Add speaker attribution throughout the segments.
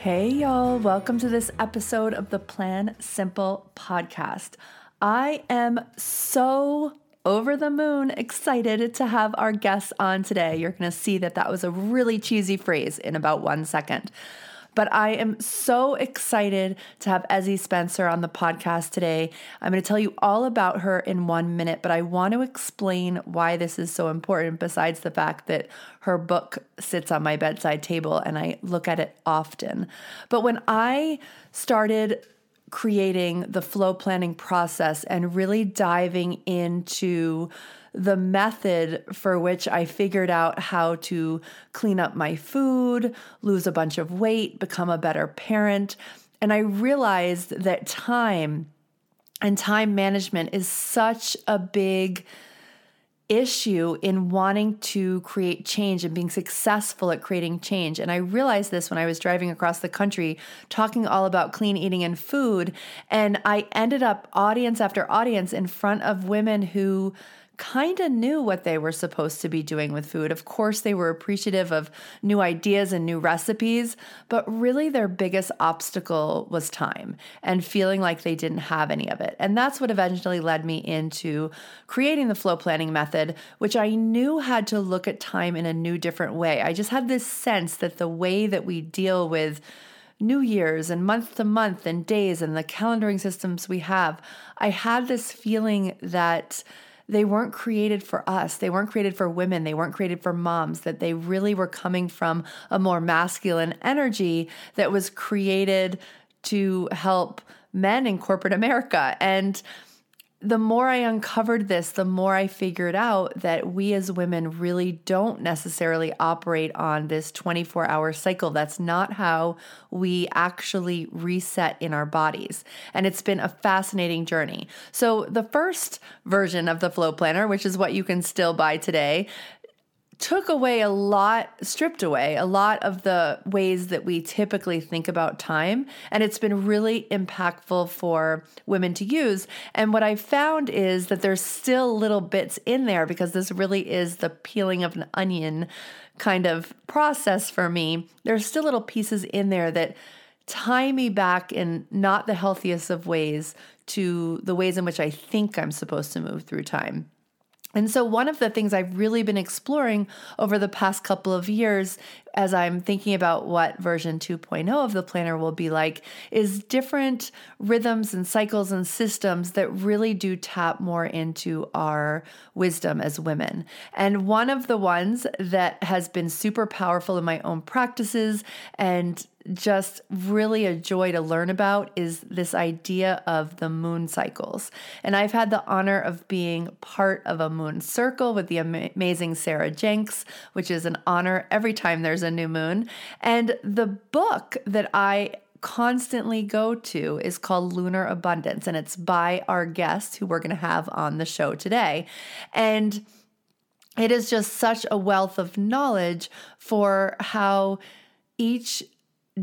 Speaker 1: Hey, y'all, welcome to this episode of the Plan Simple podcast. I am so over the moon excited to have our guests on today. You're going to see that that was a really cheesy phrase in about one second. But I am so excited to have Ezzie Spencer on the podcast today. I'm going to tell you all about her in one minute, but I want to explain why this is so important, besides the fact that her book sits on my bedside table and I look at it often. But when I started creating the flow planning process and really diving into the method for which I figured out how to clean up my food, lose a bunch of weight, become a better parent. And I realized that time and time management is such a big issue in wanting to create change and being successful at creating change. And I realized this when I was driving across the country talking all about clean eating and food. And I ended up audience after audience in front of women who kind of knew what they were supposed to be doing with food. Of course, they were appreciative of new ideas and new recipes, but really their biggest obstacle was time and feeling like they didn't have any of it. And that's what eventually led me into creating the flow planning method, which I knew had to look at time in a new, different way. I just had this sense that the way that we deal with New Year's and month to month and days and the calendaring systems we have, I had this feeling that they weren't created for us. They weren't created for women. They weren't created for moms, that they really were coming from a more masculine energy that was created to help men in corporate America. And the more I uncovered this, the more I figured out that we as women really don't necessarily operate on this 24 hour cycle. That's not how we actually reset in our bodies. And it's been a fascinating journey. So, the first version of the Flow Planner, which is what you can still buy today, took away a lot, stripped away a lot of the ways that we typically think about time. And it's been really impactful for women to use. And what I found is that there's still little bits in there because this really is the peeling of an onion kind of process for me. There's still little pieces in there that tie me back in not the healthiest of ways to the ways in which I think I'm supposed to move through time. And so, one of the things I've really been exploring over the past couple of years, as I'm thinking about what version 2.0 of the planner will be like, is different rhythms and cycles and systems that really do tap more into our wisdom as women. And one of the ones that has been super powerful in my own practices and just really a joy to learn about is this idea of the moon cycles. And I've had the honor of being part of a moon circle with the amazing Sarah Jenks, which is an honor every time there's a new moon. And the book that I constantly go to is called Lunar Abundance, and it's by our guest who we're going to have on the show today. And it is just such a wealth of knowledge for how each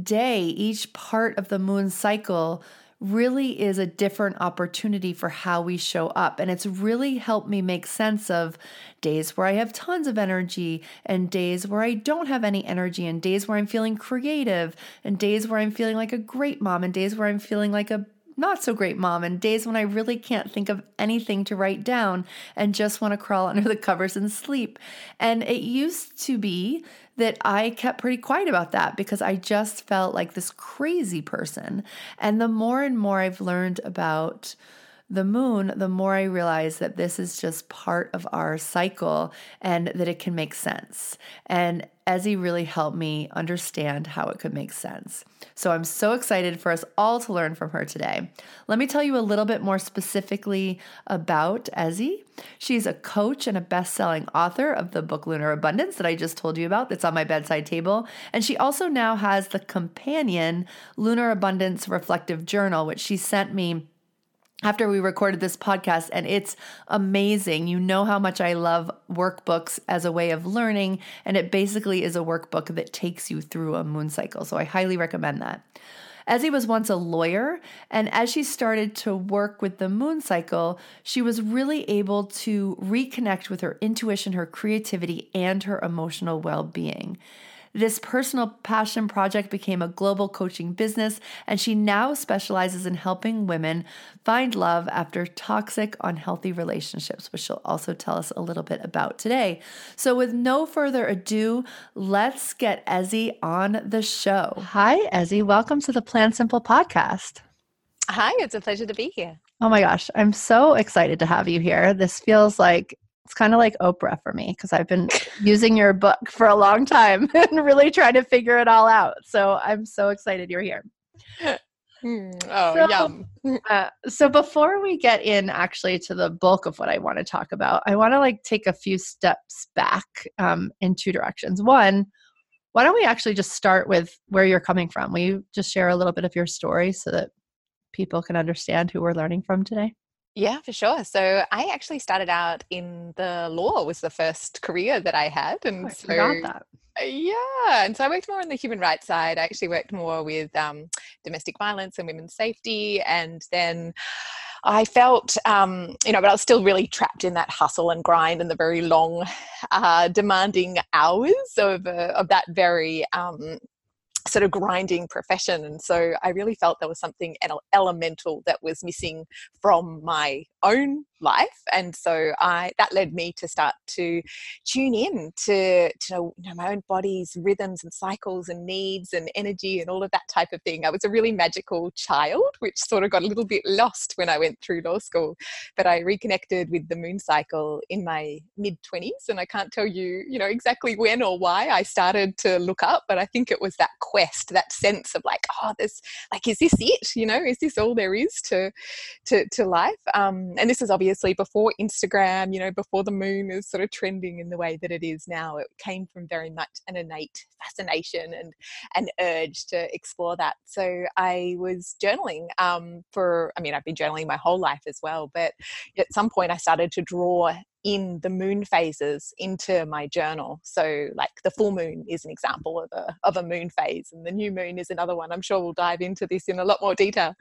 Speaker 1: day, each part of the moon cycle really is a different opportunity for how we show up. And it's really helped me make sense of days where I have tons of energy and days where I don't have any energy and days where I'm feeling creative and days where I'm feeling like a great mom and days where I'm feeling like a not so great mom and days when I really can't think of anything to write down and just want to crawl under the covers and sleep. And it used to be that I kept pretty quiet about that because I just felt like this crazy person. And the more and more I've learned about the moon, the more I realize that this is just part of our cycle and that it can make sense. And Ezzie really helped me understand how it could make sense. So I'm so excited for us all to learn from her today. Let me tell you a little bit more specifically about Ezzie. She's a coach and a best selling author of the book Lunar Abundance that I just told you about, that's on my bedside table. And she also now has the companion Lunar Abundance Reflective Journal, which she sent me after we recorded this podcast, and it's amazing. You know how much I love workbooks as a way of learning, and it basically is a workbook that takes you through a moon cycle. So I highly recommend that. Ezzie was once a lawyer, and as she started to work with the moon cycle, she was really able to reconnect with her intuition, her creativity, and her emotional well being. This personal passion project became a global coaching business, and she now specializes in helping women find love after toxic, unhealthy relationships, which she'll also tell us a little bit about today. So, with no further ado, let's get Ezzie on the show. Hi, Ezzie. Welcome to the Plan Simple podcast.
Speaker 2: Hi, it's a pleasure to be here.
Speaker 1: Oh my gosh, I'm so excited to have you here. This feels like it's kind of like Oprah for me because I've been using your book for a long time and really trying to figure it all out. So I'm so excited you're here.
Speaker 2: Mm, oh, so, yum.
Speaker 1: uh, so before we get in actually to the bulk of what I want to talk about, I want to like take a few steps back um, in two directions. One, why don't we actually just start with where you're coming from? Will you just share a little bit of your story so that people can understand who we're learning from today?
Speaker 2: Yeah, for sure. So I actually started out in the law was the first career that I had, and
Speaker 1: oh, I
Speaker 2: so
Speaker 1: that.
Speaker 2: Uh, yeah, and so I worked more on the human rights side. I actually worked more with um, domestic violence and women's safety, and then I felt, um, you know, but I was still really trapped in that hustle and grind and the very long, uh, demanding hours of uh, of that very um, sort of grinding profession and so i really felt there was something elemental that was missing from my own life and so i that led me to start to tune in to, to know, you know my own body's rhythms and cycles and needs and energy and all of that type of thing. I was a really magical child which sort of got a little bit lost when i went through law school but i reconnected with the moon cycle in my mid 20s and i can't tell you you know exactly when or why i started to look up but i think it was that quest that sense of like oh this like is this it you know is this all there is to to to life um and this is obviously before Instagram, you know, before the moon is sort of trending in the way that it is now. It came from very much an innate fascination and an urge to explore that. So I was journaling um, for, I mean, I've been journaling my whole life as well, but at some point I started to draw in the moon phases into my journal. So, like the full moon is an example of a, of a moon phase, and the new moon is another one. I'm sure we'll dive into this in a lot more detail.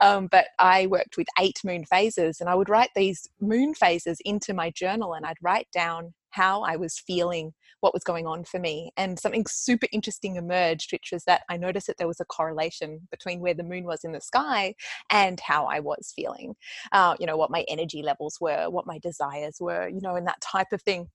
Speaker 2: Um, but I worked with eight moon phases, and I would write these moon phases into my journal, and I'd write down how I was feeling, what was going on for me. And something super interesting emerged, which was that I noticed that there was a correlation between where the moon was in the sky and how I was feeling. Uh, you know, what my energy levels were, what my desires were, you know, and that type of thing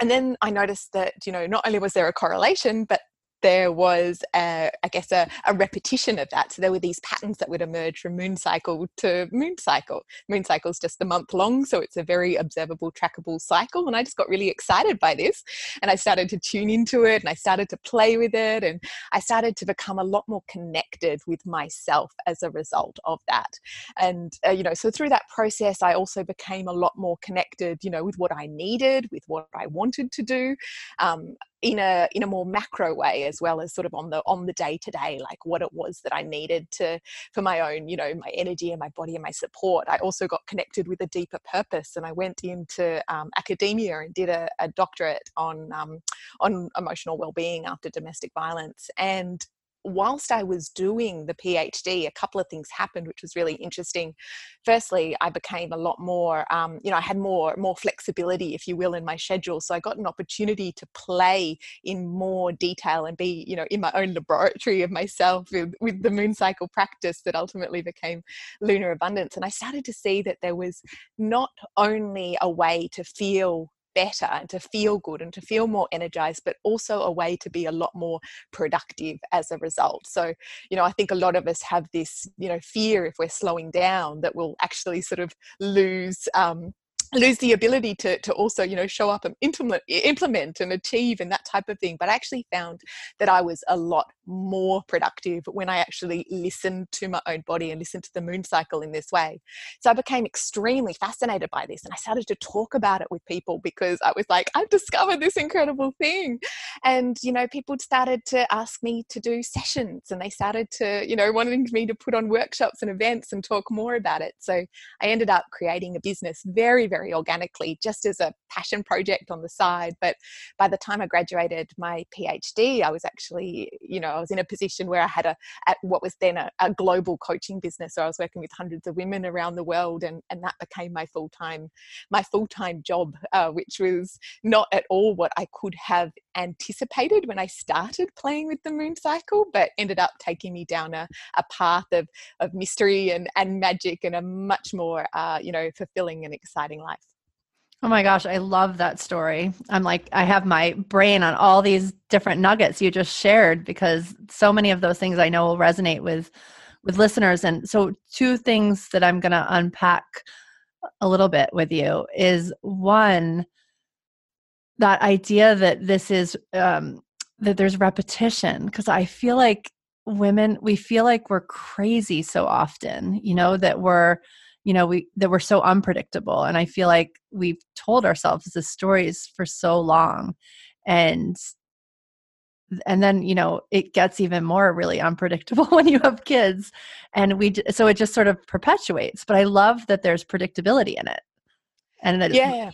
Speaker 2: and then I noticed that, you know, not only was there a correlation, but there was, a, I guess, a, a, repetition of that. So there were these patterns that would emerge from moon cycle to moon cycle. Moon cycle is just a month long, so it's a very observable, trackable cycle. And I just got really excited by this, and I started to tune into it, and I started to play with it, and I started to become a lot more connected with myself as a result of that. And uh, you know, so through that process, I also became a lot more connected, you know, with what I needed, with what I wanted to do. Um, in a in a more macro way as well as sort of on the on the day to day like what it was that i needed to for my own you know my energy and my body and my support. I also got connected with a deeper purpose and i went into um, academia and did a, a doctorate on um, on emotional well-being after domestic violence. And whilst I was doing the PhD, a couple of things happened, which was really interesting. Firstly, I became a lot more, um, you know, I had more more flexibility, if you will, in my schedule. So I got an opportunity to play in more detail and be, you know, in my own laboratory of myself with, with the moon cycle practice that ultimately became lunar abundance. And I started to see that there was not only a way to feel better and to feel good and to feel more energized, but also a way to be a lot more productive as a result. So, you know, I think a lot of us have this, you know, fear if we're slowing down that we'll actually sort of lose. Um, lose the ability to, to also you know show up and implement implement and achieve and that type of thing but i actually found that i was a lot more productive when i actually listened to my own body and listened to the moon cycle in this way. So i became extremely fascinated by this and i started to talk about it with people because i was like i've discovered this incredible thing. And you know people started to ask me to do sessions and they started to you know wanting me to put on workshops and events and talk more about it. So i ended up creating a business very very very organically, just as a passion project on the side. But by the time I graduated my PhD, I was actually, you know, I was in a position where I had a at what was then a, a global coaching business. So I was working with hundreds of women around the world, and and that became my full time my full time job, uh, which was not at all what I could have anticipated when I started playing with the moon cycle, but ended up taking me down a, a path of, of mystery and, and magic and a much more, uh, you know, fulfilling and exciting life.
Speaker 1: Oh my gosh, I love that story. I'm like, I have my brain on all these different nuggets you just shared because so many of those things I know will resonate with with listeners. And so, two things that I'm going to unpack a little bit with you is one, that idea that this is um, that there's repetition because I feel like women we feel like we're crazy so often. You know that we're you know we that we're so unpredictable and i feel like we've told ourselves the stories for so long and and then you know it gets even more really unpredictable when you have kids and we so it just sort of perpetuates but i love that there's predictability in it and that yeah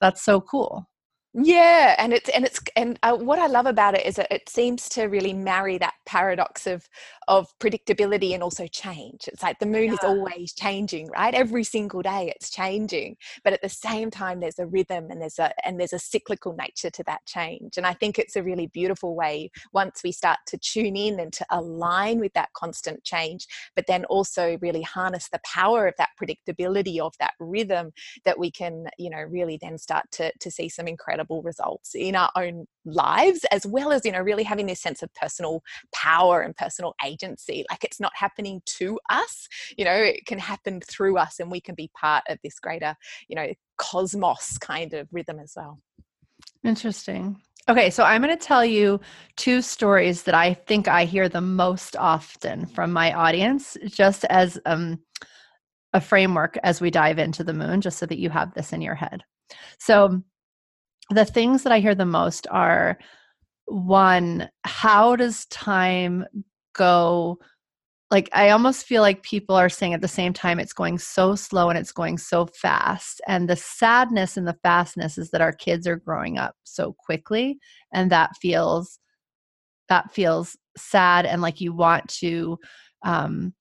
Speaker 1: that's so cool.
Speaker 2: Yeah and it's and it's and uh, what i love about it is that it seems to really marry that paradox of of predictability and also change it's like the moon yeah. is always changing right every single day it's changing but at the same time there's a rhythm and there's a and there's a cyclical nature to that change and i think it's a really beautiful way once we start to tune in and to align with that constant change but then also really harness the power of that predictability of that rhythm that we can you know really then start to to see some incredible incredible results in our own lives as well as you know really having this sense of personal power and personal agency like it's not happening to us you know it can happen through us and we can be part of this greater you know cosmos kind of rhythm as well
Speaker 1: interesting Okay, so I'm going to tell you two stories that I think I hear the most often from my audience, just as um, a framework as we dive into the moon, just so that you have this in your head. So, the things that I hear the most are one, how does time go? Like, I almost feel like people are saying at the same time, it's going so slow and it's going so fast. And the sadness and the fastness is that our kids are growing up so quickly. And that feels, that feels sad. And like you want to, um,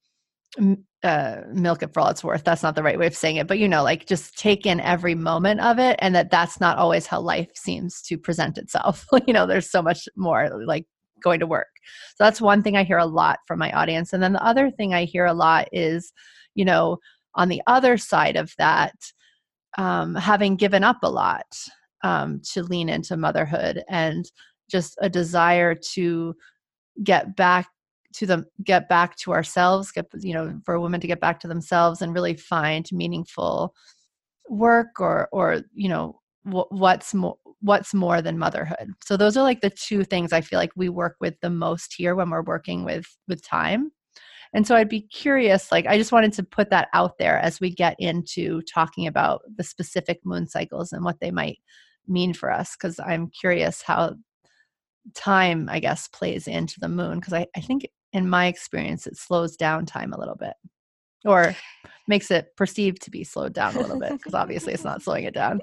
Speaker 1: uh, milk it for all it's worth. That's not the right way of saying it, but you know, like just take in every moment of it, and that that's not always how life seems to present itself. you know, there's so much more like going to work. So that's one thing I hear a lot from my audience, and then the other thing I hear a lot is, you know, on the other side of that, um, having given up a lot um, to lean into motherhood and just a desire to get back to them get back to ourselves get you know for a woman to get back to themselves and really find meaningful work or or you know what's more what's more than motherhood. So those are like the two things i feel like we work with the most here when we're working with with time. And so i'd be curious like i just wanted to put that out there as we get into talking about the specific moon cycles and what they might mean for us because i'm curious how time i guess plays into the moon because I, I think in my experience, it slows down time a little bit or makes it perceived to be slowed down a little bit because obviously it's not slowing it down.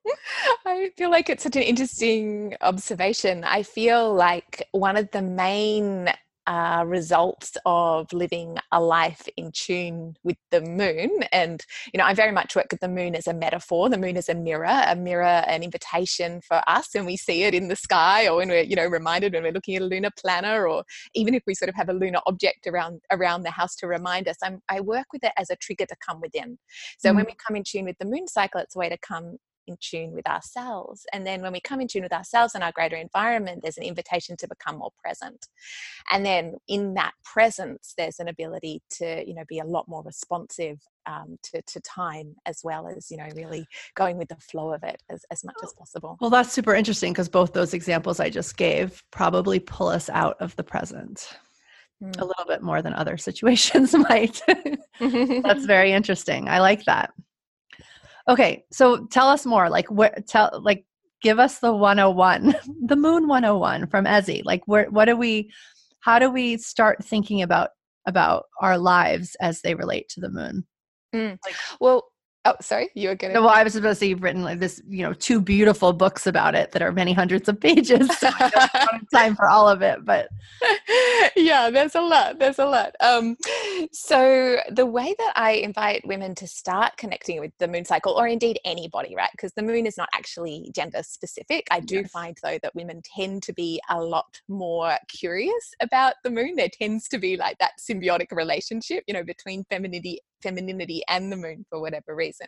Speaker 2: I feel like it's such an interesting observation. I feel like one of the main uh, results of living a life in tune with the moon. And, you know, I very much work with the moon as a metaphor. The moon is a mirror, a mirror, an invitation for us. And we see it in the sky or when we're, you know, reminded when we're looking at a lunar planner or even if we sort of have a lunar object around around the house to remind us. I'm, I work with it as a trigger to come within. So mm. when we come in tune with the moon cycle, it's a way to come in tune with ourselves. And then when we come in tune with ourselves and our greater environment, there's an invitation to become more present. And then in that presence, there's an ability to, you know, be a lot more responsive um, to, to time as well as, you know, really going with the flow of it as, as much as possible.
Speaker 1: Well, that's super interesting because both those examples I just gave probably pull us out of the present mm. a little bit more than other situations might. that's very interesting. I like that. Okay, so tell us more. Like, what? Tell like, give us the 101, the Moon 101 from Ezzie. Like, where? What do we? How do we start thinking about about our lives as they relate to the moon?
Speaker 2: Mm. Like, well, Oh, sorry, you were going
Speaker 1: to. Well, I was supposed to say you've written like this, you know, two beautiful books about it that are many hundreds of pages. So I don't have time for all of it, but
Speaker 2: yeah, there's a lot. There's a lot. Um, so the way that I invite women to start connecting with the moon cycle, or indeed anybody, right? Because the moon is not actually gender specific. I do yes. find though that women tend to be a lot more curious about the moon. There tends to be like that symbiotic relationship, you know, between femininity femininity and the moon for whatever reason.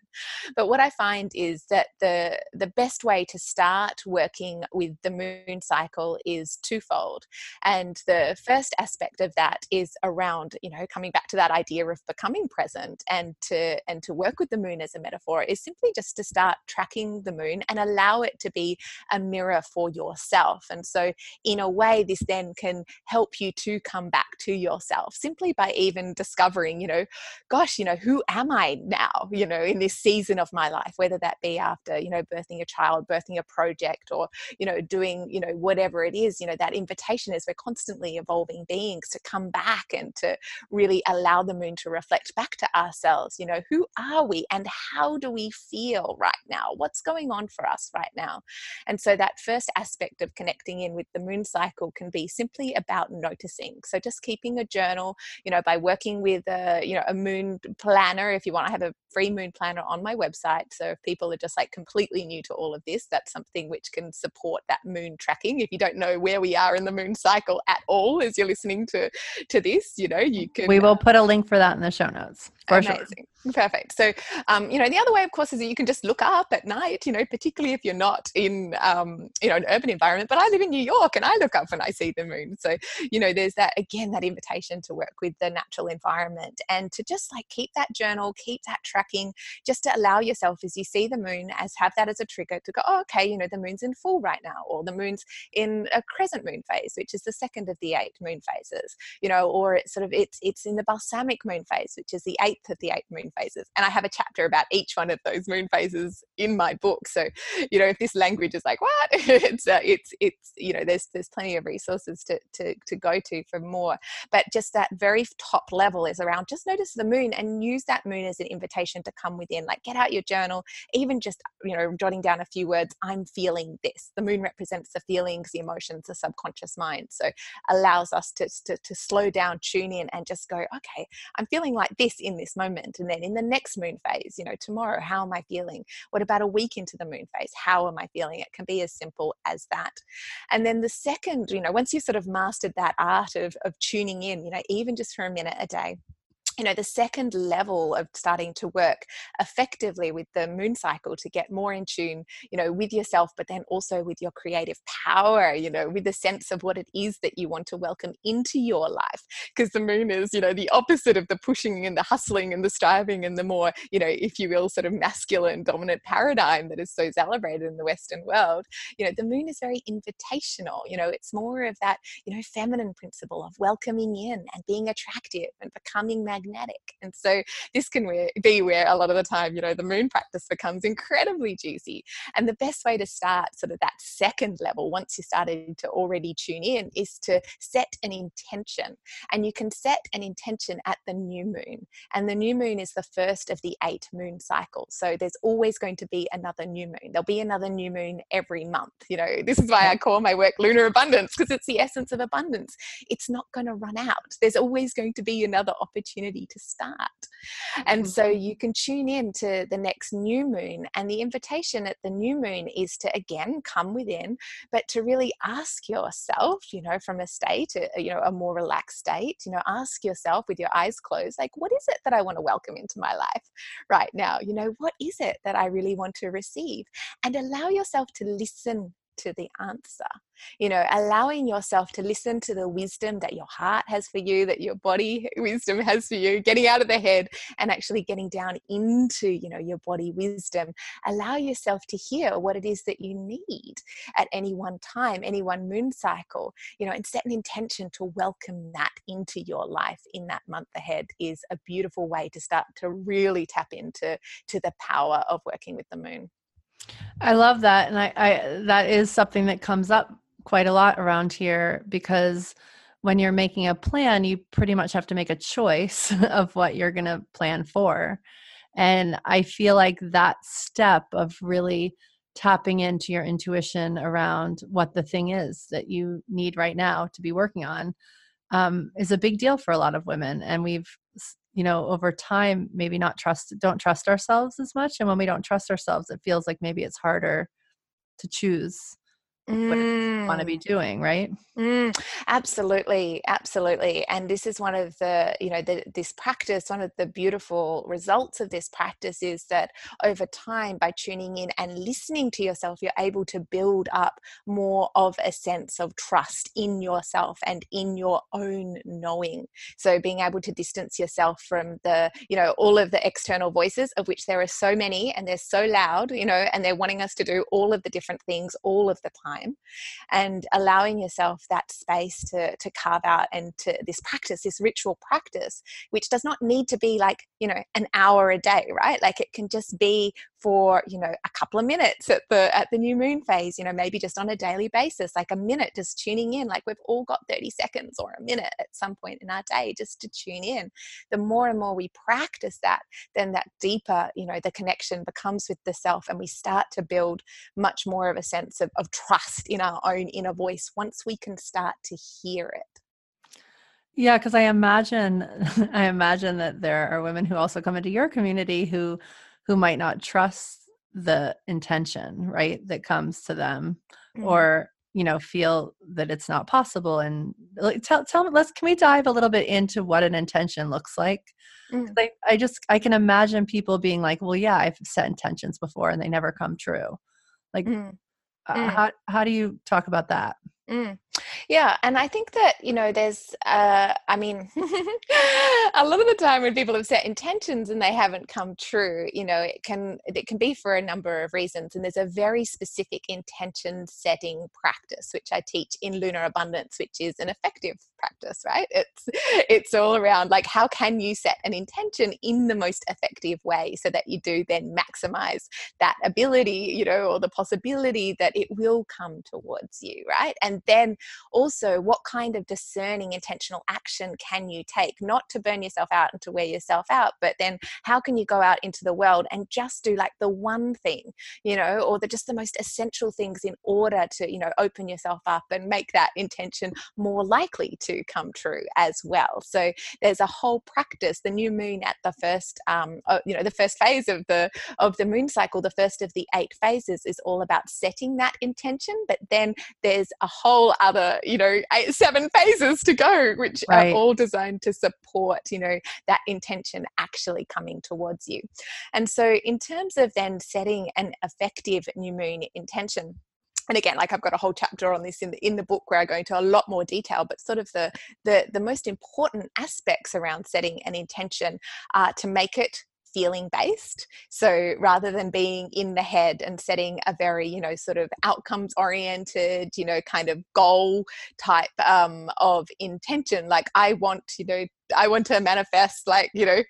Speaker 2: But what I find is that the the best way to start working with the moon cycle is twofold. And the first aspect of that is around, you know, coming back to that idea of becoming present and to and to work with the moon as a metaphor is simply just to start tracking the moon and allow it to be a mirror for yourself. And so in a way this then can help you to come back to yourself simply by even discovering, you know, gosh, you know, who am I now, you know, in this season of my life, whether that be after, you know, birthing a child, birthing a project, or, you know, doing, you know, whatever it is, you know, that invitation is we're constantly evolving beings to come back and to really allow the moon to reflect back to ourselves, you know, who are we and how do we feel right now? What's going on for us right now? And so that first aspect of connecting in with the moon cycle can be simply about noticing. So just keeping a journal, you know, by working with a, you know, a moon planner if you want. I have a free moon planner on my website. So if people are just like completely new to all of this, that's something which can support that moon tracking. If you don't know where we are in the moon cycle at all as you're listening to to this, you know, you can
Speaker 1: We will uh put a link for that in the show notes. For amazing.
Speaker 2: Sure. Perfect. So, um, you know, the other way, of course, is that you can just look up at night, you know, particularly if you're not in, um, you know, an urban environment. But I live in New York and I look up when I see the moon. So, you know, there's that, again, that invitation to work with the natural environment and to just like keep that journal, keep that tracking, just to allow yourself as you see the moon as have that as a trigger to go, oh, okay, you know, the moon's in full right now, or the moon's in a crescent moon phase, which is the second of the eight moon phases, you know, or it's sort of, it's, it's in the balsamic moon phase, which is the eighth of the eight moon phases. And I have a chapter about each one of those moon phases in my book. So, you know, if this language is like, what? it's, uh, it's, it's, you know, there's, there's plenty of resources to, to, to go to for more. But just that very top level is around just notice the moon and use that moon as an invitation to come within. Like, get out your journal, even just, you know, jotting down a few words, I'm feeling this. The moon represents the feelings, the emotions, the subconscious mind. So, allows us to, to, to slow down, tune in, and just go, okay, I'm feeling like this in this moment. And then in the next moon phase, you know, tomorrow, how am I feeling? What about a week into the moon phase? How am I feeling? It can be as simple as that. And then the second, you know, once you've sort of mastered that art of, of tuning in, you know, even just for a minute a day, you know the second level of starting to work effectively with the moon cycle to get more in tune you know with yourself but then also with your creative power you know with the sense of what it is that you want to welcome into your life. Because the moon is you know the opposite of the pushing and the hustling and the striving and the more you know if you will sort of masculine dominant paradigm that is so celebrated in the western world you know the moon is very invitational you know it's more of that you know feminine principle of welcoming in and being attractive and becoming magnetic magnetic. And so this can be where a lot of the time, you know, the moon practice becomes incredibly juicy. And the best way to start sort of that second level, once you're starting to already tune in, is to set an intention. And you can set an intention at the new moon. And the new moon is the first of the eight moon cycles. So there's always going to be another new moon. There'll be another new moon every month. You know, this is why I mm-hmm. call my work lunar abundance, because it's the essence of abundance. It's not going to run out. There's always going to be another opportunity opportunity to start. And so mm-hmm. you can tune in to the next new moon. And the invitation at the new moon is to again come within, but to really ask yourself, you know, from a state, uh, you know, a more relaxed state, you know, ask yourself with your eyes closed, like, what is it that I want to welcome into my life right now? You know, what is it that I really want to receive? And allow yourself to listen to the answer. You know, allowing yourself to listen to the wisdom that your heart has for you, that your body wisdom has for you, getting out of the head and actually getting down into, you know, your body wisdom. Allow yourself to hear what it is that you need at any one time, any one moon cycle, you know, and set an intention to welcome that into your life in that month ahead is a beautiful way to start to really tap into to the power of working with the moon.
Speaker 1: I love that. And I, I that is something that comes up quite a lot around here because when you're making a plan, you pretty much have to make a choice of what you're going to plan for. And I feel like that step of really tapping into your intuition around what the thing is that you need right now to be working on um, is a big deal for a lot of women. And we've you know over time maybe not trust don't trust ourselves as much and when we don't trust ourselves it feels like maybe it's harder to choose mm. want to be doing right
Speaker 2: mm, absolutely absolutely and this is one of the you know the, this practice one of the beautiful results of this practice is that over time by tuning in and listening to yourself you're able to build up more of a sense of trust in yourself and in your own knowing so being able to distance yourself from the you know all of the external voices of which there are so many and they're so loud you know and they're wanting us to do all of the different things all of the time and allowing yourself that space to, to carve out and to this practice, this ritual practice, which does not need to be like, you know, an hour a day, right? Like it can just be for, you know, a couple of minutes at the at the new moon phase, you know, maybe just on a daily basis, like a minute just tuning in. Like we've all got 30 seconds or a minute at some point in our day just to tune in. The more and more we practice that, then that deeper, you know, the connection becomes with the self and we start to build much more of a sense of, of trust in our own inner voice once we can start to hear it.
Speaker 1: Yeah, because I imagine I imagine that there are women who also come into your community who who might not trust the intention, right, that comes to them mm-hmm. or you know feel that it's not possible and like tell tell me let's can we dive a little bit into what an intention looks like mm. I, I just i can imagine people being like well yeah i've set intentions before and they never come true like mm. Uh, mm. how how do you talk about that?
Speaker 2: Mm. Yeah, and I think that you know, there's, uh, I mean, a lot of the time when people have set intentions and they haven't come true, you know, it can it can be for a number of reasons, and there's a very specific intention setting practice which I teach in Lunar Abundance, which is an effective practice, right? It's it's all around like how can you set an intention in the most effective way so that you do then maximize that ability, you know, or the possibility that it will come towards you, right? And then also what kind of discerning intentional action can you take? Not to burn yourself out and to wear yourself out but then how can you go out into the world and just do like the one thing you know or the just the most essential things in order to you know open yourself up and make that intention more likely to come true as well? So there's a whole practice the new moon at the first um you know the first phase of the of the moon cycle the first of the eight phases is all about setting that intention but then there's a whole other you know eight, seven phases to go which right. are all designed to support you know that intention actually coming towards you and so in terms of then setting an effective new moon intention and again like i've got a whole chapter on this in the in the book where i go into a lot more detail but sort of the the, the most important aspects around setting an intention are to make it feeling based. So rather than being in the head and setting a very, you know, sort of outcomes oriented, you know, kind of goal type um, of intention, like I want, you know, I want to manifest like, you know,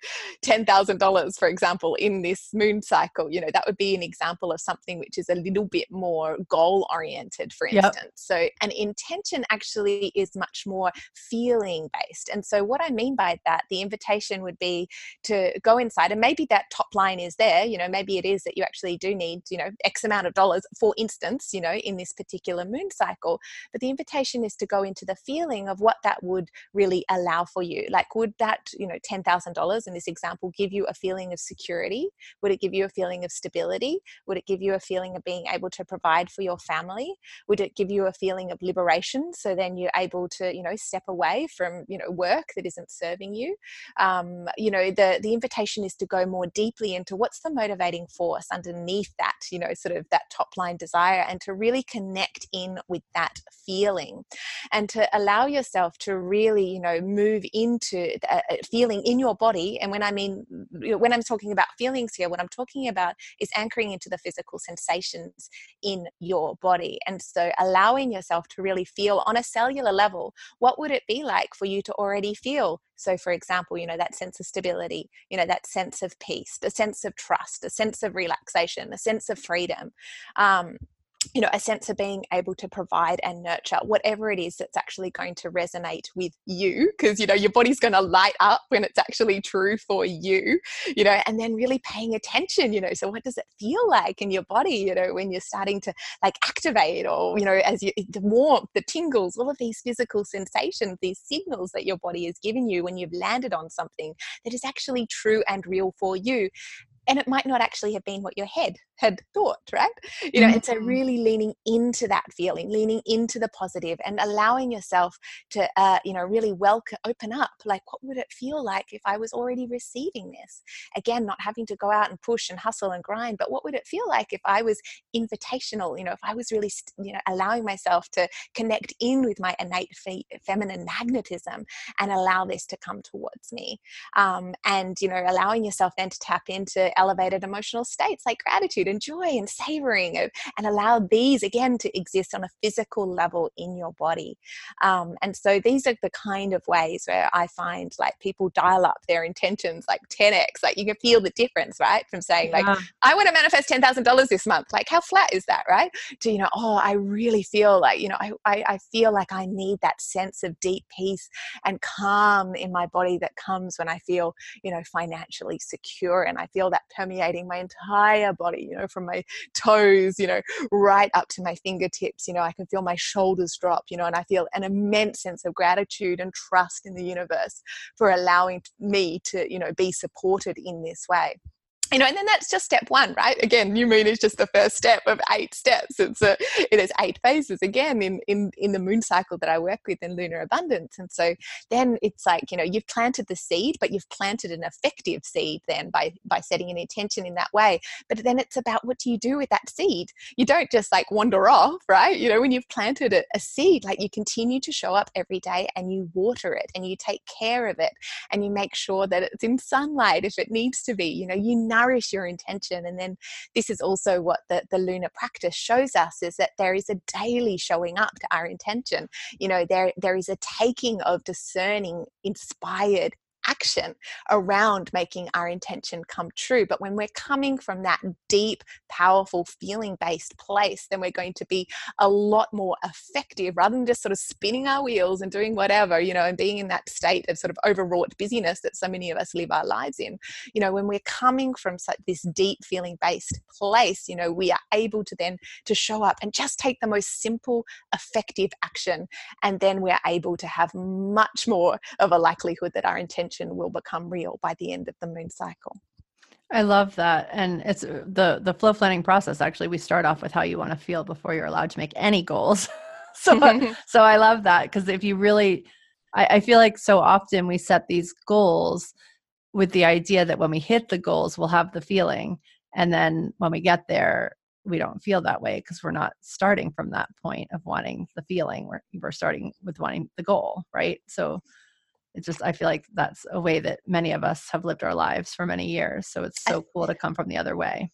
Speaker 2: $10,000, for example, in this moon cycle, you know, that would be an example of something which is a little bit more goal oriented, for instance. Yep. So an intention actually is much more feeling based. And so what I mean by that, the invitation would be to go inside and maybe that top line is there, you know, maybe it is that you actually do need, you know, X amount of dollars, for instance, you know, in this particular moon cycle. But the invitation is to go into the feeling of what that would really allow for you. Like like would that you know $10000 in this example give you a feeling of security? Would it give you a feeling of stability? Would it give you a feeling of being able to provide for your family? Would it give you a feeling of liberation so then you're able to you know step away from you know work that isn't serving you? Um, you know the the invitation is to go more deeply into what's the motivating force underneath that you know sort of that top line desire and to really connect in with that feeling and to allow yourself to really you know move into a feeling in your body and when i mean when i'm talking about feelings here what i'm talking about is anchoring into the physical sensations in your body. And so allowing yourself to really feel on a cellular level what would it be like for you to already feel? So for example you know that sense of stability you know that sense of peace a sense of trust a sense of relaxation a sense of freedom. Um, you know a sense of being able to provide and nurture whatever it is that's actually going to resonate with you because you know your body's going to light up when it's actually true for you you know and then really paying attention you know so what does it feel like in your body you know when you're starting to like activate or you know as you the warmth the tingles all of these physical sensations these signals that your body is giving you when you've landed on something that is actually true and real for you and it might not actually have been what your head had thought right? You know mm-hmm. and so really leaning into that feeling leaning into the positive and allowing yourself to uh, you know really welcome open up like what would it feel like if i was already receiving this? Again not having to go out and push and hustle and grind but what would it feel like if i was invitational you know if i was really you know allowing myself to connect in with my innate fe- feminine magnetism and allow this to come towards me? Um, and you know allowing yourself then to tap into elevated emotional states like gratitude and joy and savoring of, and allow these again to exist on a physical level in your body. Um, and so these are the kind of ways where I find like people dial up their intentions like 10x. Like you can feel the difference, right? From saying like. I want to manifest $10,000 this month. Like how flat is that, right? To, you know, oh, I really feel like, you know, I, I, I feel like I need that sense of deep peace and calm in my body that comes when I feel, you know, financially secure and I feel that permeating my entire body, you know, from my toes, you know, right up to my fingertips. You know, I can feel my shoulders drop, you know, and I feel an immense sense of gratitude and trust in the universe for allowing me to, you know, be supported in this way you know, and then that's just step one, right? Again, new moon is just the first step of eight steps. It's a, it is eight phases again in, in, in the moon cycle that I work with in lunar abundance. And so then it's like, you know, you've planted the seed, but you've planted an effective seed then by, by setting an intention in that way. But then it's about what do you do with that seed? You don't just like wander off, right? You know, when you've planted a, a seed, like you continue to show up every day and you water it and you take care of it and you make sure that it's in sunlight if it needs to be, you know, you nourish your intention. And then this is also what the, the lunar practice shows us is that there is a daily showing up to our intention. You know, there there is a taking of discerning, inspired action around making our intention come true. But when we're coming from that deep, powerful, feeling based place, then we're going to be a lot more effective rather than just sort of spinning our wheels and doing whatever, you know, and being in that state of sort of overwrought busyness that so many of us live our lives in. You know, when we're coming from such this deep feeling based place, you know, we are able to then to show up and just take the most simple, effective action. And then we're able to have much more of a likelihood that our intention intention will become real by the end of the moon cycle.
Speaker 1: I love that. And it's uh, the the flow planning process. Actually, we start off with how you want to feel before you're allowed to make any goals. so so I love that because if you really I, I feel like so often we set these goals with the idea that when we hit the goals, we'll have the feeling. And then when we get there, we don't feel that way because we're not starting from that point of wanting the feeling. We're, we're starting with wanting the goal, right? So it's just i feel like that's a way that many of us have lived our lives for many years so it's so cool to come from the other way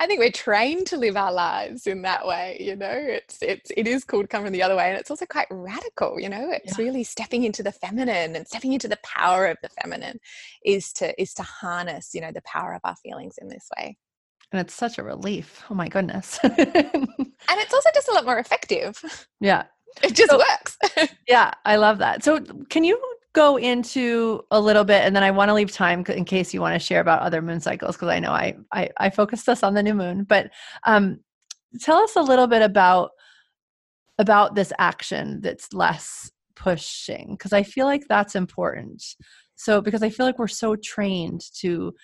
Speaker 2: I think we're trained to live our lives in that way, you know. It's it's it is cool to come from the other way. And it's also quite radical, you know. It's yeah. really stepping into the feminine and stepping into the power of the feminine is to is to harness, you know, the power of our feelings in this way.
Speaker 1: And it's such a relief. Oh my goodness.
Speaker 2: and it's also just a lot more effective.
Speaker 1: Yeah.
Speaker 2: It just so, works.
Speaker 1: yeah, I love that. So can you go into a little bit and then I want to leave time in case you want to share about other moon cycles because I know I, I, I focused us on the new moon. But um, tell us a little bit about about this action that's less pushing because I feel like that's important. So, because I feel like we're so trained to,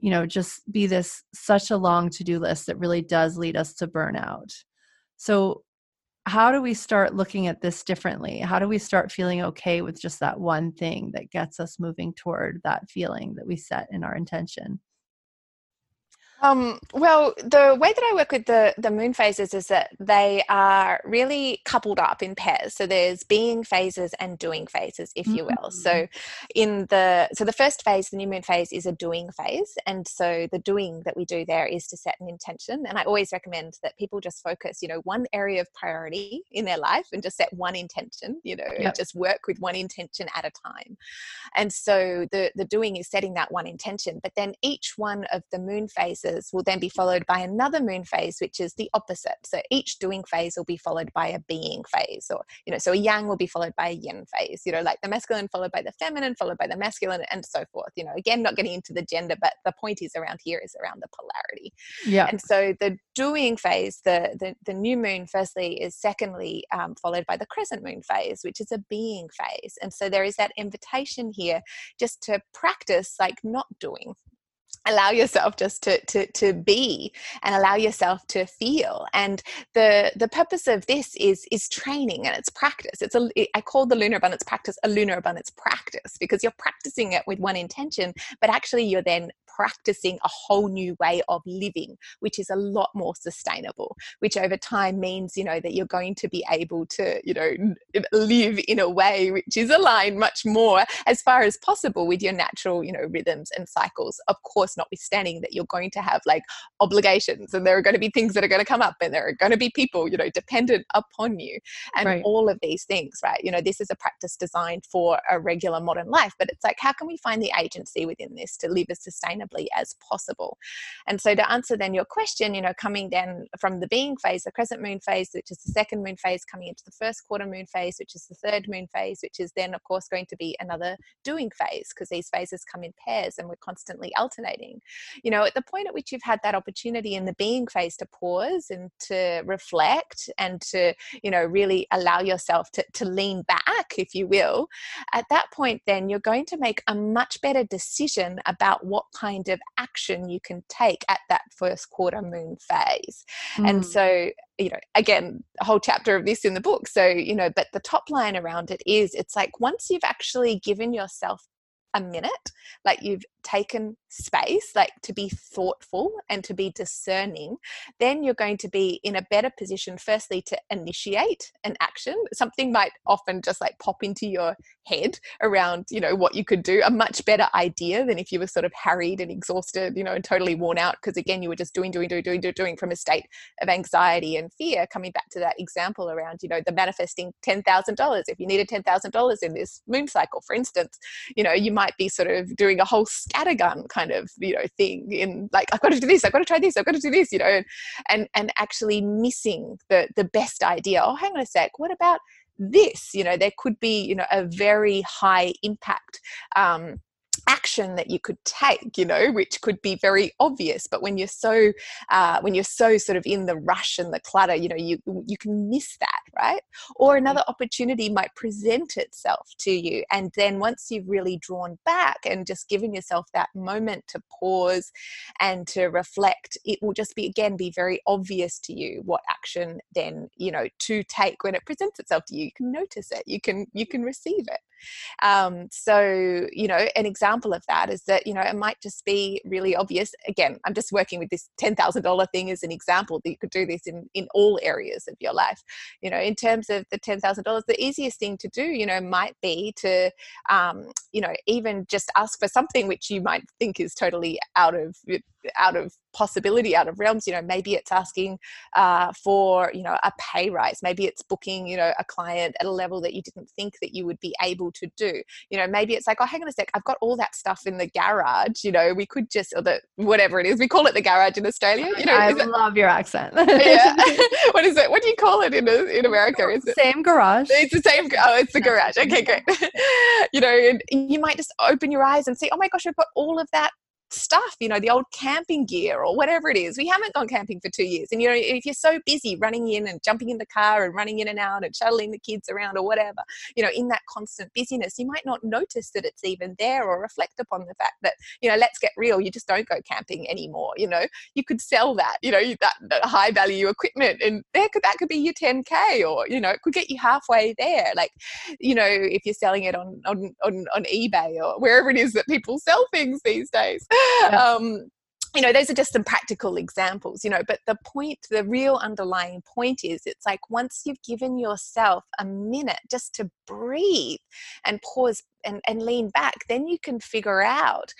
Speaker 1: you know, just be this such a long to do list that really does lead us to burnout. So, how do we start looking at this differently? How do we start feeling okay with just that one thing that gets us moving toward that feeling that we set in our intention?
Speaker 2: Um, well, the way that I work with the, the moon phases is that they are really coupled up in pairs. So there's being phases and doing phases, if you will. Mm-hmm. So in the so the first phase, the new moon phase, is a doing phase, and so the doing that we do there is to set an intention. And I always recommend that people just focus, you know, one area of priority in their life and just set one intention. You know, yep. just work with one intention at a time. And so the the doing is setting that one intention, but then each one of the moon phases phases will then be followed by another moon phase, which is the opposite. So each doing phase will be followed by a being phase, or, you know, so a yang will be followed by a yin phase, you know, like the masculine followed by the feminine, followed by the masculine, and so forth. You know, again, not getting into the gender, but the point is around here is around the polarity.
Speaker 1: Yeah.
Speaker 2: And so the doing phase, the, the, the new moon, firstly, is secondly um, followed by the crescent moon phase, which is a being phase. And so there is that invitation here just to practice like not doing, allow yourself just to, to to be and allow yourself to feel. And the the purpose of this is is training and it's practice. It's a i call the lunar abundance practice a lunar abundance practice because you're practicing it with one intention but actually you're then practicing a whole new way of living, which is a lot more sustainable, which over time means, you know, that you're going to be able to, you know, live in a way which is aligned much more as far as possible with your natural, you know, rhythms and cycles. Of course, notwithstanding that you're going to have like obligations and there are going to be things that are going to come up and there are going to be people, you know, dependent upon you and right. all of these things, right? You know, this is a practice designed for a regular modern life, but it's like, how can we find the agency within this to live a sustainable? As possible. And so, to answer then your question, you know, coming then from the being phase, the crescent moon phase, which is the second moon phase, coming into the first quarter moon phase, which is the third moon phase, which is then, of course, going to be another doing phase because these phases come in pairs and we're constantly alternating. You know, at the point at which you've had that opportunity in the being phase to pause and to reflect and to, you know, really allow yourself to, to lean back, if you will, at that point, then you're going to make a much better decision about what kind kind of action you can take at that first quarter moon phase. Mm. And so, you know, again, a whole chapter of this in the book. So, you know, but the top line around it is it's like once you've actually given yourself a minute like you've taken space like to be thoughtful and to be discerning then you're going to be in a better position firstly to initiate an action. Something might often just like pop into your head around you know what you could do. A much better idea than if you were sort of harried and exhausted you know and totally worn out because again you were just doing doing doing doing doing from a state of anxiety and fear. Coming back to that example around you know the manifesting $10,000 if you needed $10,000 in this moon cycle for instance you know you might be sort of doing a whole scattergun kind of you know thing in like I've got to do this I've got to try this I've got to do this you know and and, and actually missing the the best idea oh hang on a sec what about this? You know there could be you know a very high impact um, action that you could take you know which could be very obvious but when you're so uh, when you're so sort of in the rush and the clutter you know you you can miss that right? Or another opportunity might present itself to you and then once you've really drawn back and just given yourself that moment to pause and to reflect it will just be again be very obvious to you what action then you know to take when it presents itself to you. You can notice it. You can you can receive it um, so, you know, an example of that is that, you know, it might just be really obvious. Again, I'm just working with this $10,000 thing as an example that you could do this in, in all areas of your life. You know, in terms of the $10,000, the easiest thing to do, you know, might be to, um, you know, even just ask for something which you might think is totally out of out of possibility out of realms you know maybe it's asking uh, for you know a pay rise maybe it's booking you know a client at a level that you didn't think that you would be able to do. You know maybe it's like oh hang on a sec i've got all that stuff in the garage you know we could just or the whatever it is we call it the garage in australia you know
Speaker 1: i love it, your accent.
Speaker 2: Yeah. What is it? What do you call it in in america? Is it
Speaker 1: same garage.
Speaker 2: It's the same oh it's the garage. Okay great. You know and you might just open your eyes and see oh my gosh i've got all of that stuff, you know, the old camping gear or whatever it is. We haven't gone camping for two years. And, you know, if you're so busy running in and jumping in the car and running in and out and shuttling the kids around or whatever, you know, in that constant busyness, you might not notice that it's even there or reflect upon the fact that, you know, let's get real, you just don't go camping anymore. You know, you could sell that, you know, that, that high value equipment and there could, that could be your 10K or, you know, it could get you halfway there. Like, you know, if you're selling it on, on, on, on eBay or wherever it is that people sell things these days. Um, you know those are just some practical examples you know but the point the real underlying point is it's like once you've given yourself a minute just to breathe and pause and, and lean back then you can figure out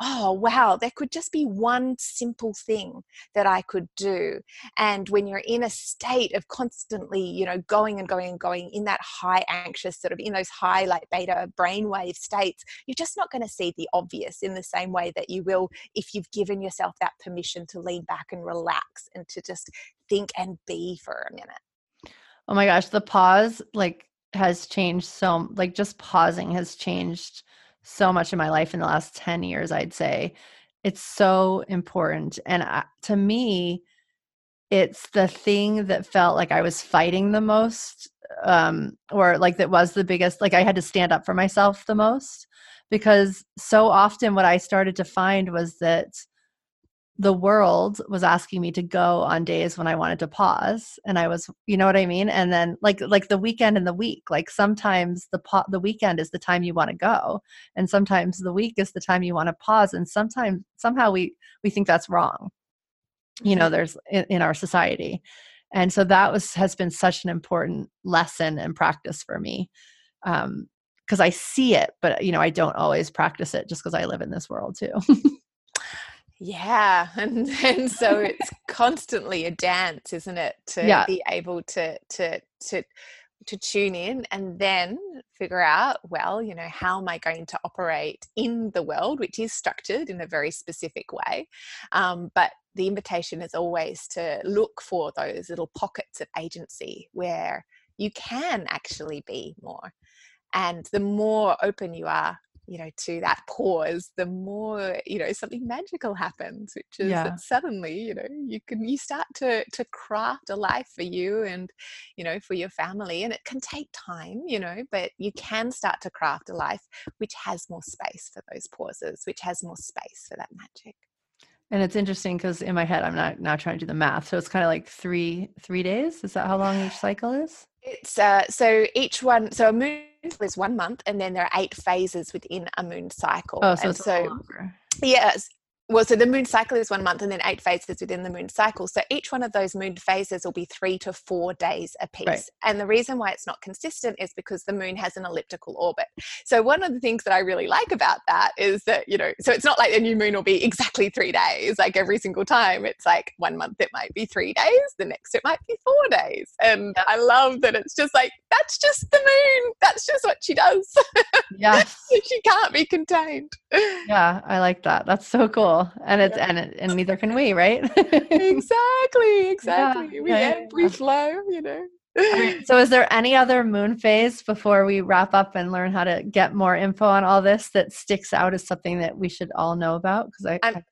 Speaker 2: oh, wow, there could just be one simple thing that I could do. And when you're in a state of constantly, you know, going and going and going in that high anxious, sort of in those high like beta brainwave states, you're just not going to see the obvious in the same way that you will if you've given yourself that permission to lean back and relax and to just think and be for a minute.
Speaker 1: Oh my gosh, the pause like has changed so like just pausing has changed so much in my life in the last 10 years, I'd say. It's so important. And I, to me, it's the thing that felt like I was fighting the most, um, or like that was the biggest, like I had to stand up for myself the most. Because so often what I started to find was that the world was asking me to go on days when I wanted to pause and I was you know what I mean? And then like like the weekend and the week like sometimes the po- the weekend is the time you want to go and sometimes the week is the time you want to pause and sometimes somehow we we think that's wrong. You know mm-hmm. there's in, in our society. And so that was has been such an important lesson and practice for me um because I see it but you know I don't always practice it just because I live in this world too
Speaker 2: Yeah, and and so it's constantly a dance, isn't it? To yeah. be able to to to to tune in and then figure out well you know how am i going to operate in the world which is structured in a very specific way um, but the invitation is always to look for those little pockets of agency where you can actually be more and the more open you are you know to that pause the more you know something magical happens which is yeah. that suddenly you know you can you start to to craft a life for you and you know for your family and it can take time you know but you can start to craft a life which has more space for those pauses which has more space for that magic.
Speaker 1: And it's interesting because in my head i'm not now trying to do the math so it's kind of like three three days? Is that how long each cycle is?
Speaker 2: It's uh so each one so a moon is one month, and then there are eight phases within a moon cycle.
Speaker 1: Oh, so and so
Speaker 2: yes, well, so the moon cycle is one month and then eight phases within the moon cycle. So each one of those moon phases will be three to four days a piece. Right. And the reason why it's not consistent is because the moon has an elliptical orbit. So one of the things that I really like about that is that, you know, so it's not like the new moon will be exactly three days, like every single time. It's like one month it might be three days, the next it might be four days. And I love that it's just like, that's just the moon. That's just what she does.
Speaker 1: Yeah.
Speaker 2: she can't be contained.
Speaker 1: Yeah, I like that. That's so cool and it's yeah. and and neither can we right?
Speaker 2: Exactly exactly. Yeah, we yeah, we flow you know.
Speaker 1: So is there any other moon phase before we wrap up and learn how to get more info on all this that sticks out as something that we should all know about? Because i
Speaker 2: I'm,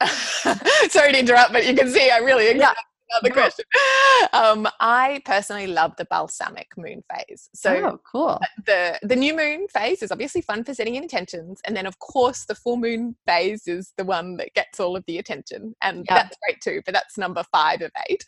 Speaker 2: sorry to interrupt but you can see i really yeah another question. Um, I personally love the balsamic moon phase. So
Speaker 1: oh, cool.
Speaker 2: The the new moon phase is obviously fun for setting intentions, and then of course the full moon phase is the one that gets all of the attention, and that's great too. But that's number five of eight,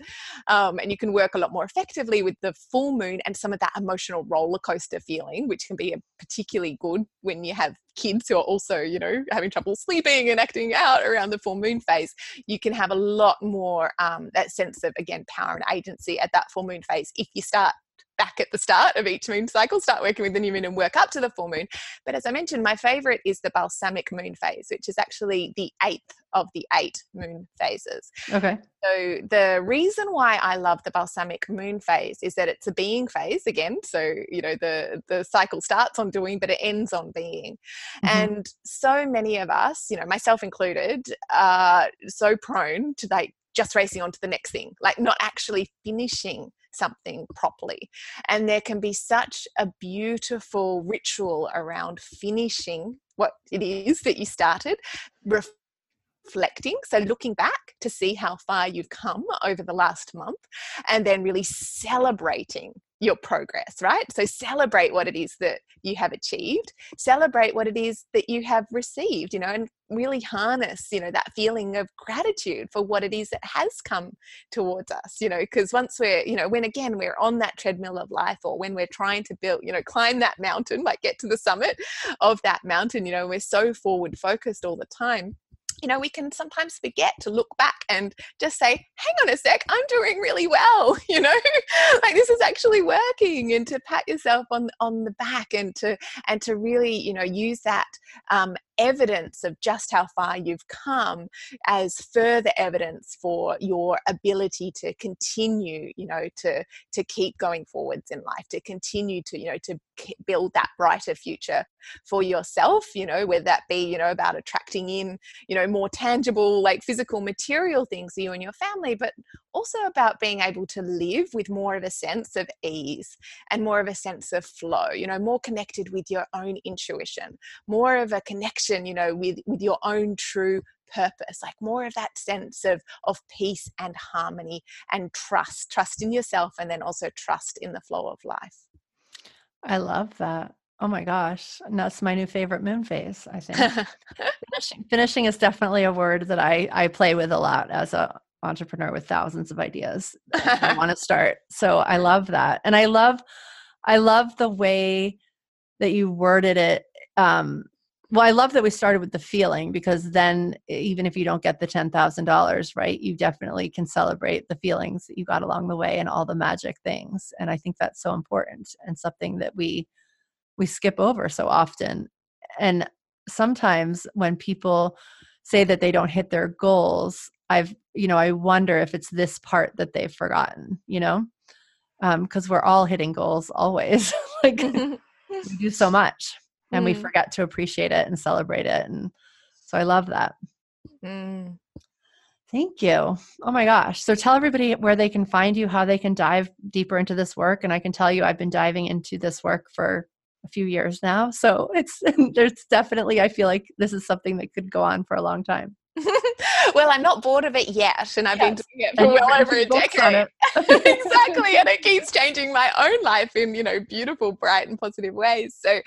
Speaker 2: um, and you can work a lot more effectively with the full moon and some of that emotional roller coaster feeling, which can be a particularly good when you have kids who are also, you know, having trouble sleeping and acting out around the full moon phase, you can have a lot more um, that sense of, again, power and agency at that full moon phase if you start back at the start of each moon cycle, start working with the new moon and work up to the full moon. But as I mentioned, my favorite is the balsamic moon phase, which is actually the eighth of the eight moon phases.
Speaker 1: Okay.
Speaker 2: So the reason why I love the balsamic moon phase is that it's a being phase again. So, you know, the the cycle starts on doing, but it ends on being. Mm-hmm. And so many of us, you know, myself included, are so prone to like just racing on to the next thing, like not actually finishing something properly. And there can be such a beautiful ritual around finishing what it is that you started, reflecting, so looking back to see how far you've come over the last month, and then really celebrating your progress, right? So celebrate what it is that you have achieved, celebrate what it is that you have received, you know, and really harness, you know, that feeling of gratitude for what it is that has come towards us, you know, because once we're, you know, when again we're on that treadmill of life or when we're trying to build, you know, climb that mountain, like get to the summit of that mountain, you know, we're so forward focused all the time you know, we can sometimes forget to look back and just say, hang on a sec, I'm doing really well, you know, like this is actually working and to pat yourself on, on the back and to, and to really, you know, use that um, evidence of just how far you've come as further evidence for your ability to continue you know to to keep going forwards in life to continue to you know to build that brighter future for yourself you know whether that be you know about attracting in you know more tangible like physical material things for you and your family but also about being able to live with more of a sense of ease and more of a sense of flow you know more connected with your own intuition more of a connection connection you know with with your own true purpose like more of that sense of of peace and harmony and trust trust in yourself and then also trust in the flow of life.
Speaker 1: I love that. Oh my gosh that's my new favorite moon phase i think. Finishing, finishing is definitely a word that i i play with a lot as a entrepreneur with thousands of ideas i want to start so i love that and i love i love the way that you worded it um well i love that we started with the feeling because then even if you don't get the $10000 right you definitely can celebrate the feelings that you got along the way and all the magic things. And i think that's so important and something that we we skip over so often. And sometimes when people say that they don't hit their goals i've you know i wonder if it's this part that they've forgotten you know? Because um, we're all hitting goals always. Like we do so much and mm. we forget to appreciate it and celebrate it and so i love that mm. thank you oh my gosh so tell everybody where they can find you how they can dive deeper into this work and i can tell you i've been diving into this work for a few years now so it's there's definitely i feel like this is something that could go on for a long time
Speaker 2: well, I'm not bored of it yet, and I've yes. been doing it for and well over a decade. exactly, and it keeps changing my own life in you know beautiful, bright, and positive ways. So,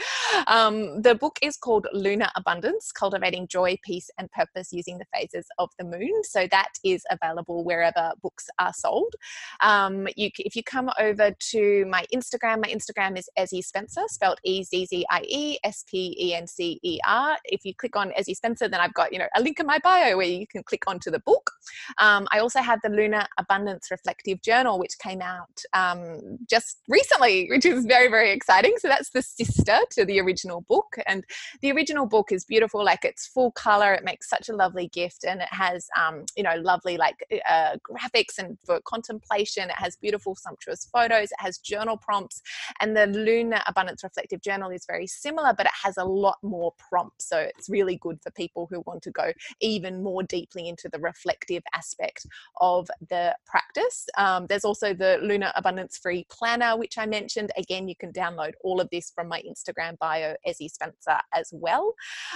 Speaker 2: um, the book is called Lunar Abundance: Cultivating Joy, Peace, and Purpose Using the Phases of the Moon. So that is available wherever books are sold. Um, you, if you come over to my Instagram, my Instagram is Ezzie Spencer, spelled E Z Z I E S P E N C E R. If you click on Ezzie Spencer, then I've got you know a link in my bio where you can click onto the book. Um, I also have the Lunar Abundance Reflective Journal, which came out um, just recently, which is very, very exciting. So that's the sister to the original book. And the original book is beautiful, like it's full color. It makes such a lovely gift and it has, um, you know, lovely like uh, graphics and for contemplation. It has beautiful, sumptuous photos. It has journal prompts. And the Lunar Abundance Reflective Journal is very similar, but it has a lot more prompts. So it's really good for people who want to go even more deeply into the reflective aspect of the practice. Um, there's also the Lunar Abundance Free Planner, which I mentioned. Again, you can download all of this from my Instagram bio, Ezzie Spencer, as well.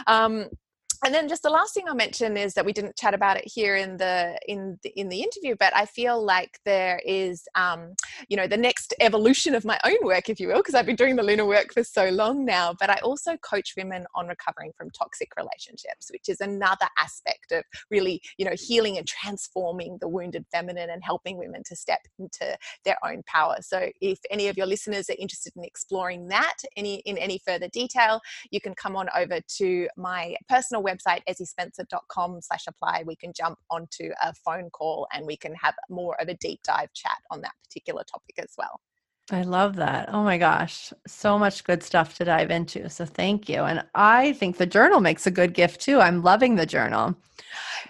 Speaker 2: Um, and then just the last thing I'll mention is that we didn't chat about it here in the in the, in the interview, but I feel like there is, um, you know, the next evolution of my own work, if you will, because I've been doing the lunar work for so long now. But I also coach women on recovering from toxic relationships, which is another aspect of really, you know, healing and transforming the wounded feminine and helping women to step into their own power. So if any of your listeners are interested in exploring that any in any further detail, you can come on over to my personal website, ezziespencer.com slash apply, we can jump onto a phone call and we can have more of a deep dive chat on that particular topic as well.
Speaker 1: I love that. Oh my gosh. So much good stuff to dive into. So thank you. And I think the journal makes a good gift too. I'm loving the journal.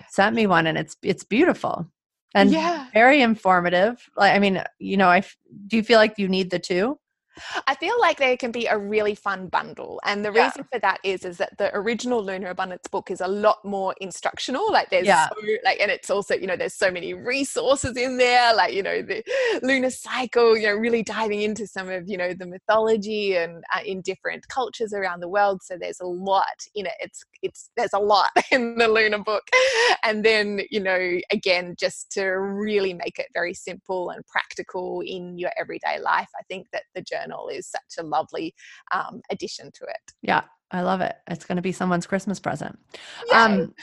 Speaker 1: Sent me one and it's it's beautiful. And yeah. very informative. Like I mean, you know, I do you feel like you need the two?
Speaker 2: I feel like they can be a really fun bundle. And the
Speaker 3: Yeah.
Speaker 2: reason for that is is that the original Lunar Abundance book is a lot more instructional. Like there's
Speaker 3: Yeah.
Speaker 2: so, like and it's also, you know, there's so many resources in there, like, you know, the lunar cycle, you know, really diving into some of, you know, the mythology and uh, in different cultures around the world. So there's a lot in it. It's it's there's a lot in the lunar book. And then, you know, again, just to really make it very simple and practical in your everyday life, I think that the journal is such a lovely um, addition to it.
Speaker 1: Yeah, I love it. It's going to be someone's Christmas present. Um,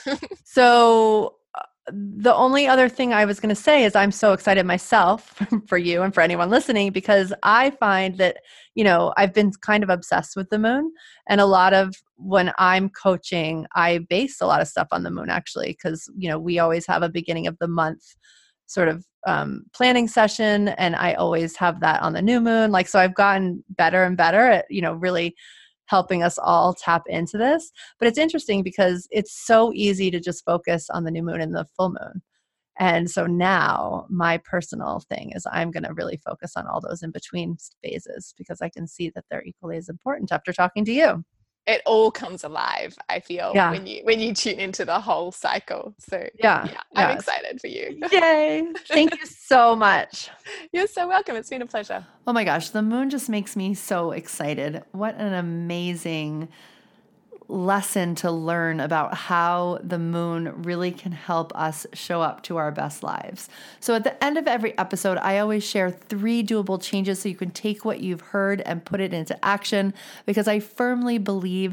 Speaker 1: so uh, the only other thing I was going to say is I'm so excited myself for you and for anyone listening because I find that you know I've been kind of obsessed with the moon and a lot of when I'm coaching I base a lot of stuff on the moon actually because you know we always have a beginning of the month sort of um, planning session and I always have that on the new moon like so I've gotten better and better at you know really helping us all tap into this but it's interesting because it's so easy to just focus on the new moon and the full moon. And so now my personal thing is I'm going to really focus on all those in between phases because I can see that they're equally as important after talking to you.
Speaker 2: It all comes alive, I feel,
Speaker 1: Yeah.
Speaker 2: when you when you tune into the whole cycle. So
Speaker 1: Yeah.
Speaker 2: yeah, I'm
Speaker 1: yes.
Speaker 2: excited for you.
Speaker 1: Yay. Thank you so much.
Speaker 2: You're so welcome. It's been a pleasure.
Speaker 1: Oh my gosh, the moon just makes me so excited. What an amazing lesson to learn about how the moon really can help us show up to our best lives. So, at the end of every episode, I always share three doable changes so you can take what you've heard and put it into action because I firmly believe